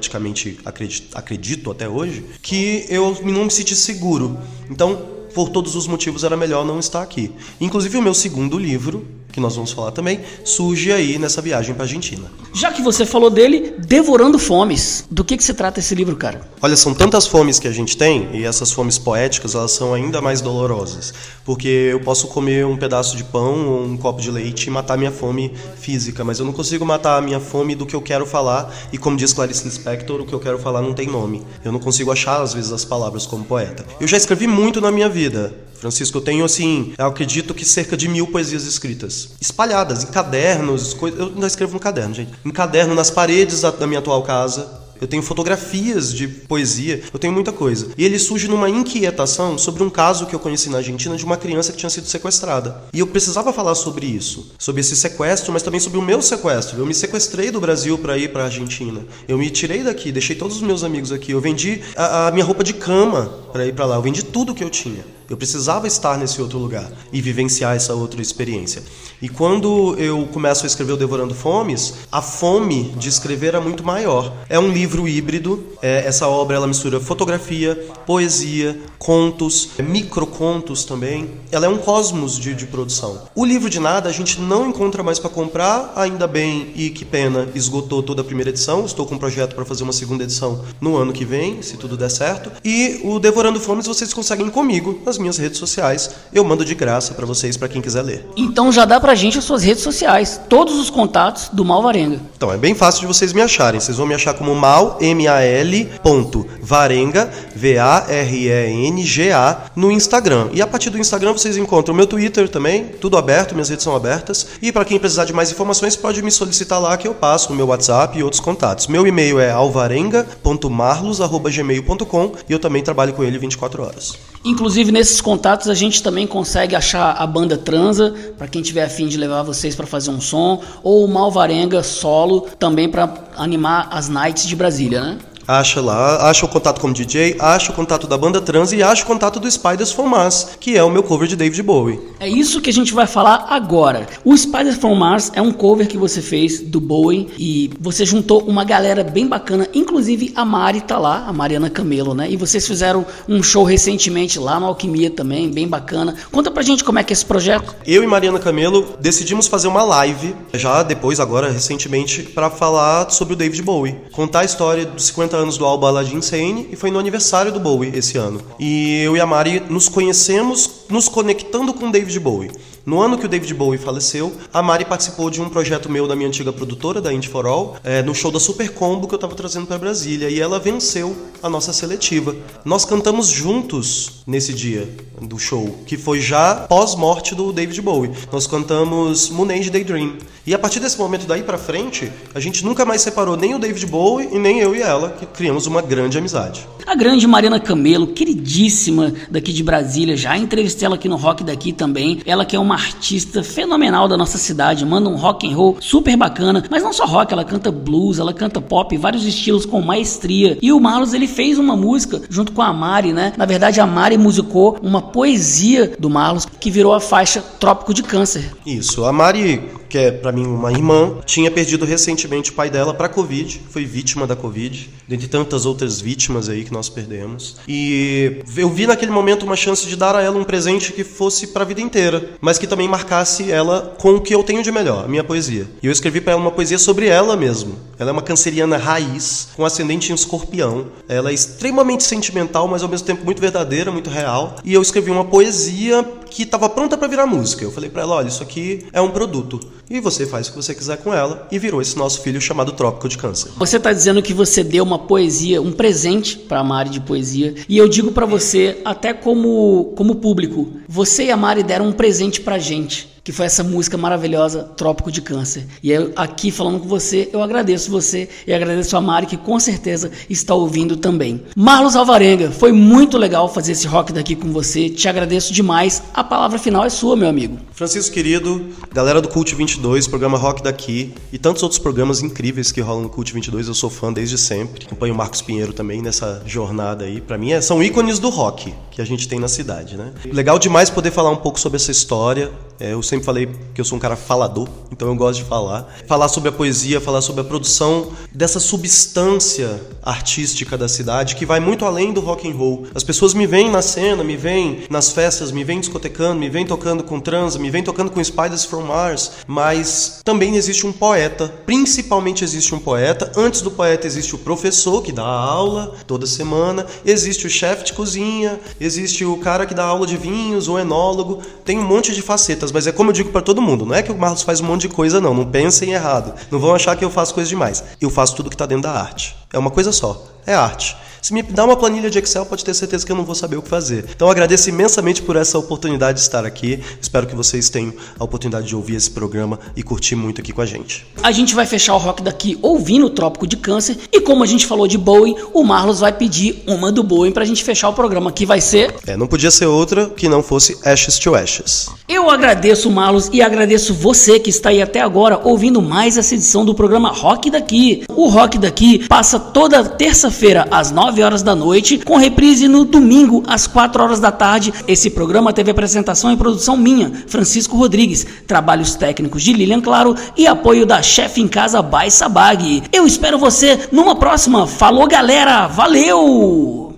acredito, acredito até hoje, que eu não me senti seguro. Então, por todos os motivos, era melhor não estar aqui. Inclusive, o meu segundo livro, que nós vamos falar também, surge aí nessa viagem para Argentina. Já que você falou dele, Devorando Fomes. Do que, que se trata esse livro, cara? Olha, são tantas fomes que a gente tem, e essas fomes poéticas, elas são ainda mais dolorosas. Porque eu posso comer um pedaço de pão ou um copo de leite e matar minha fome física, mas eu não consigo matar a minha fome do que eu quero falar, e como diz Clarice Lispector, o que eu quero falar não tem nome. Eu não consigo achar, às vezes, as palavras como poeta. Eu já escrevi muito na minha vida. Francisco, eu tenho assim, eu acredito que cerca de mil poesias escritas, espalhadas em cadernos, coi- eu não escrevo no caderno, gente, em caderno nas paredes da, da minha atual casa. Eu tenho fotografias de poesia, eu tenho muita coisa. E ele surge numa inquietação sobre um caso que eu conheci na Argentina de uma criança que tinha sido sequestrada. E eu precisava falar sobre isso, sobre esse sequestro, mas também sobre o meu sequestro. Eu me sequestrei do Brasil para ir para a Argentina. Eu me tirei daqui, deixei todos os meus amigos aqui. Eu vendi a, a minha roupa de cama para ir para lá. Eu vendi tudo que eu tinha. Eu precisava estar nesse outro lugar e vivenciar essa outra experiência. E quando eu começo a escrever o Devorando Fomes, a fome de escrever é muito maior. É um livro híbrido. é, essa obra ela mistura fotografia, poesia, contos, é, microcontos também. Ela é um cosmos de, de produção. O livro de nada a gente não encontra mais para comprar, ainda bem e que pena, esgotou toda a primeira edição. Estou com um projeto para fazer uma segunda edição no ano que vem, se tudo der certo. E o Devorando Fomes vocês conseguem comigo nas minhas redes sociais. Eu mando de graça para vocês, para quem quiser ler. Então já dá pra gente as suas redes sociais, todos os contatos do Malvarenga. Então é bem fácil de vocês me acharem. Vocês vão me achar como mal, M-A-L, ponto, Varenga, V-A-R-E-N-G-A, no Instagram. E a partir do Instagram vocês encontram o meu Twitter também, tudo aberto, minhas redes são abertas. E para quem precisar de mais informações, pode me solicitar lá que eu passo o meu WhatsApp e outros contatos. Meu e-mail é alvarenga.marlos.gmail.com e eu também trabalho com ele 24 horas. Inclusive nesses contatos a gente também consegue achar a banda Transa, pra quem tiver afim de levar vocês pra fazer um som, ou o Malvarenga solo, também pra animar as nights de Brasília, né? Acha lá, acha o contato como DJ, acha o contato da banda trans e acha o contato do Spiders from Mars, que é o meu cover de David Bowie. É isso que a gente vai falar agora. O Spiders from Mars é um cover que você fez do Bowie e você juntou uma galera bem bacana, inclusive a Mari tá lá, a Mariana Camelo, né? E vocês fizeram um show recentemente lá no Alquimia também, bem bacana. Conta pra gente como é que é esse projeto. Eu e Mariana Camelo decidimos fazer uma live, já depois, agora, recentemente, para falar sobre o David Bowie. Contar a história dos 50 anos do álbum Aladdin Insane e foi no aniversário do Bowie esse ano. E eu e a Mari nos conhecemos nos conectando com David Bowie. No ano que o David Bowie faleceu, a Mari participou de um projeto meu da minha antiga produtora, da Indie for All, é, no show da Super Combo que eu estava trazendo para Brasília. E ela venceu a nossa seletiva. Nós cantamos juntos nesse dia do show, que foi já pós-morte do David Bowie. Nós cantamos Moon Age Daydream. E a partir desse momento daí pra frente, a gente nunca mais separou nem o David Bowie e nem eu e ela, que criamos uma grande amizade. A grande Mariana Camelo, queridíssima daqui de Brasília, já entrevistei ela aqui no Rock daqui também. Ela que é uma artista fenomenal da nossa cidade, manda um rock and roll super bacana, mas não só rock, ela canta blues, ela canta pop, vários estilos com maestria. E o Marlos ele fez uma música junto com a Mari, né? Na verdade a Mari musicou uma poesia do Marlos que virou a faixa Trópico de Câncer. Isso, a Mari, que é pra mim uma irmã, tinha perdido recentemente o pai dela pra Covid, foi vítima da Covid, dentre tantas outras vítimas aí que nós perdemos. E eu vi naquele momento uma chance de dar a ela um presente que fosse pra vida inteira, mas que também marcasse ela com o que eu tenho de melhor, a minha poesia. E eu escrevi pra ela uma poesia sobre ela mesmo. Ela é uma canceriana raiz, com ascendente em escorpião. Ela é extremamente sentimental, mas ao mesmo tempo muito verdadeira, muito real. E eu escrevi uma poesia que estava pronta para virar música. Eu falei para ela, olha, isso aqui é um produto e você faz o que você quiser com ela e virou esse nosso filho chamado Trópico de Câncer. Você tá dizendo que você deu uma poesia, um presente para a Mari de poesia, e eu digo para você, até como como público, você e a Mari deram um presente pra gente. Que foi essa música maravilhosa, Trópico de Câncer. E eu, aqui falando com você, eu agradeço você e agradeço a Mari, que com certeza está ouvindo também. Marlos Alvarenga, foi muito legal fazer esse rock daqui com você. Te agradeço demais. A palavra final é sua, meu amigo. Francisco querido, galera do Cult 22, programa Rock daqui e tantos outros programas incríveis que rolam no Cult 22, eu sou fã desde sempre. Acompanho o Marcos Pinheiro também nessa jornada aí. Para mim, é, são ícones do rock que a gente tem na cidade, né? Legal demais poder falar um pouco sobre essa história. É, eu sempre falei que eu sou um cara falador, então eu gosto de falar. Falar sobre a poesia, falar sobre a produção dessa substância artística da cidade que vai muito além do rock and roll. As pessoas me veem na cena, me veem nas festas, me veem discotecando, me veem tocando com trans, me veem tocando com Spiders from Mars, mas também existe um poeta, principalmente existe um poeta. Antes do poeta existe o professor que dá aula toda semana, existe o chefe de cozinha, existe o cara que dá aula de vinhos, o enólogo, tem um monte de facetas, mas é como eu digo para todo mundo, não é que o Marlos faz um monte de coisa não, não pensem errado. Não vão achar que eu faço coisa demais. Eu faço tudo que tá dentro da arte. É uma coisa só, é arte. Se me dá uma planilha de Excel, pode ter certeza que eu não vou saber o que fazer. Então agradeço imensamente por essa oportunidade de estar aqui. Espero que vocês tenham a oportunidade de ouvir esse programa e curtir muito aqui com a gente. A gente vai fechar o rock daqui ouvindo o Trópico de Câncer e como a gente falou de Bowie, o Marlos vai pedir uma do Bowie pra gente fechar o programa, que vai ser É, não podia ser outra que não fosse Ashes to Ashes. Eu agradeço, Marlos, e agradeço você que está aí até agora ouvindo mais essa edição do programa Rock Daqui. O Rock Daqui passa toda terça-feira às 9 horas da noite, com reprise no domingo às 4 horas da tarde. Esse programa teve apresentação e produção minha, Francisco Rodrigues, trabalhos técnicos de Lilian Claro e apoio da chefe em casa Bai Sabag. Eu espero você numa próxima. Falou, galera! Valeu!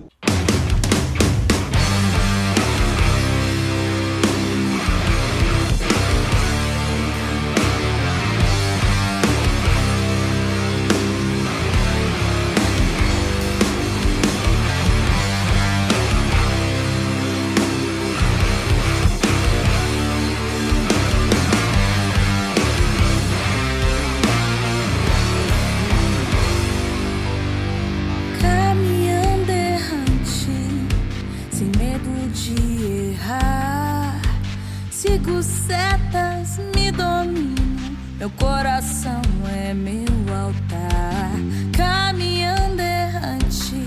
Sigo setas, me domino. Meu coração é meu altar. Caminhando errante,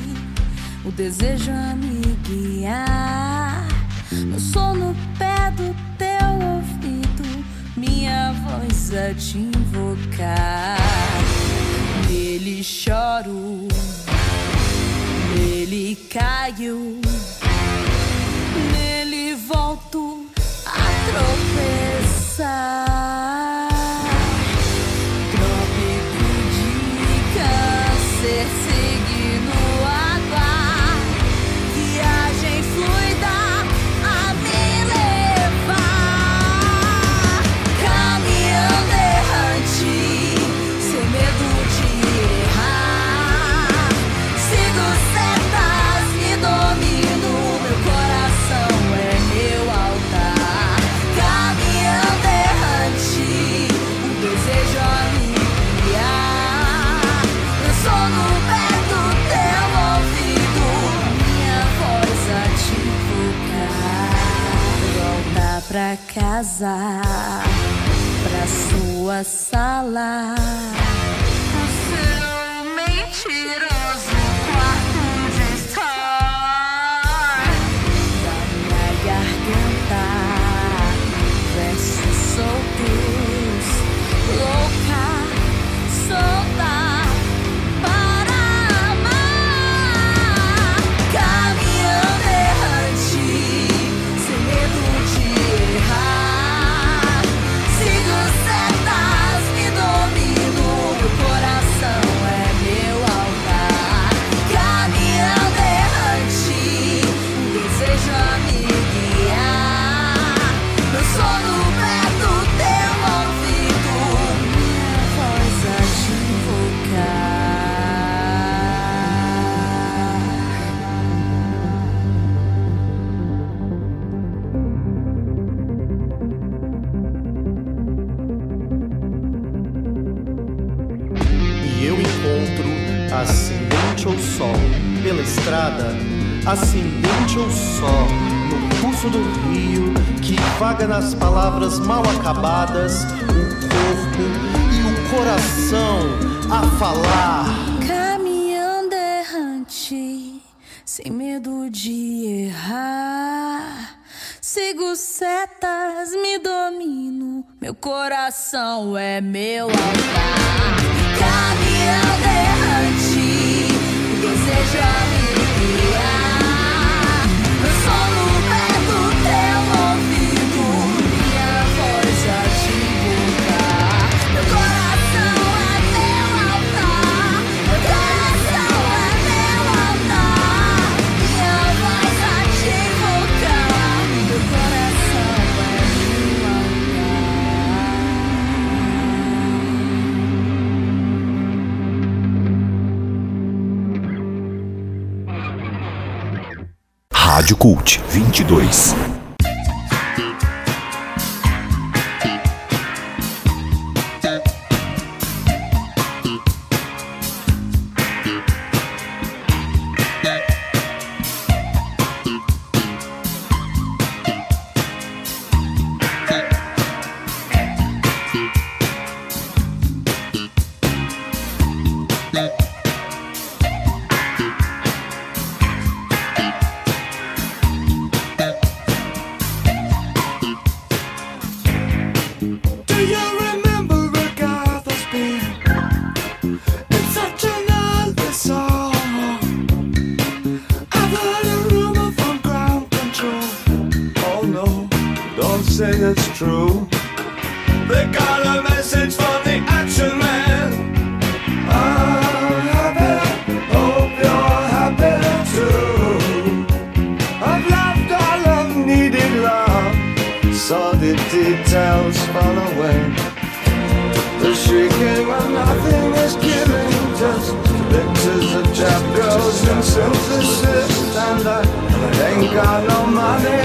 o desejo a me guiar. Eu sou no pé do teu ouvido, minha voz a te invocar. Nele choro Nele caio, casa, pra sua sala. O seu mentiroso vaga nas palavras mal acabadas, o corpo e o coração a falar. Caminhando errante, sem medo de errar. Sigo setas, me domino. Meu coração é meu altar. Caminhando errante, desejo a me Rádio Cult 22. true. They got a message from the action man. I'm happy, hope you're happy too. I've loved all I've needed love, saw the details fall away. The shrieking when nothing is given, just pictures of chap girls and synthesis. And I ain't got no money.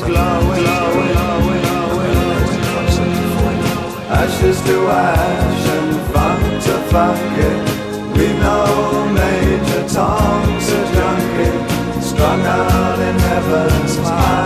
glowing, glowing, glowing, glowing. Ashes to ash and fuck to fuck it. We know Major Tom's a junkie, strung out in heaven's high.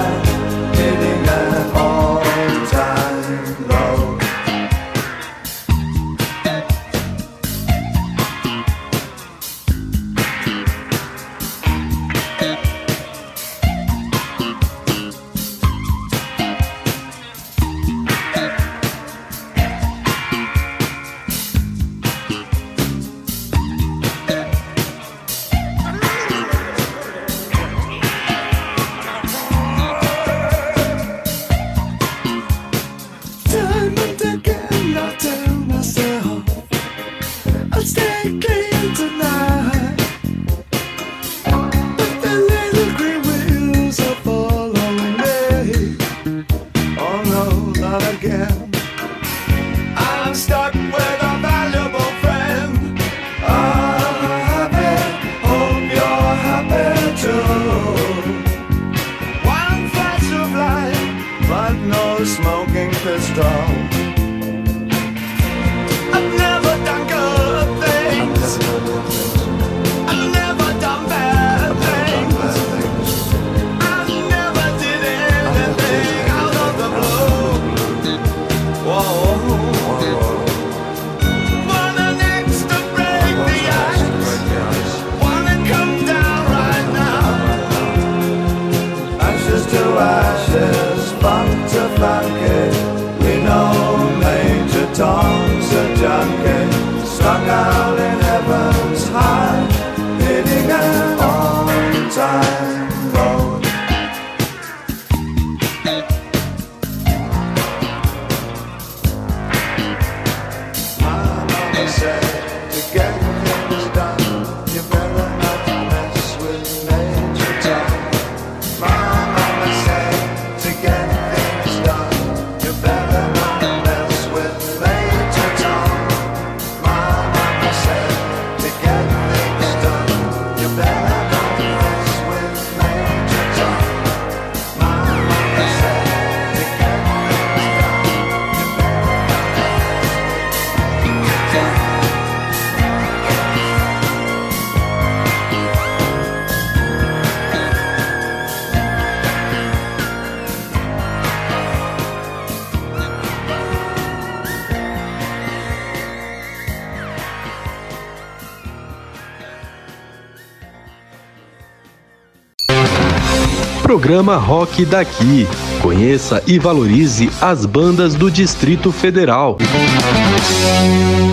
programa Rock Daqui. Conheça e valorize as bandas do Distrito Federal. Música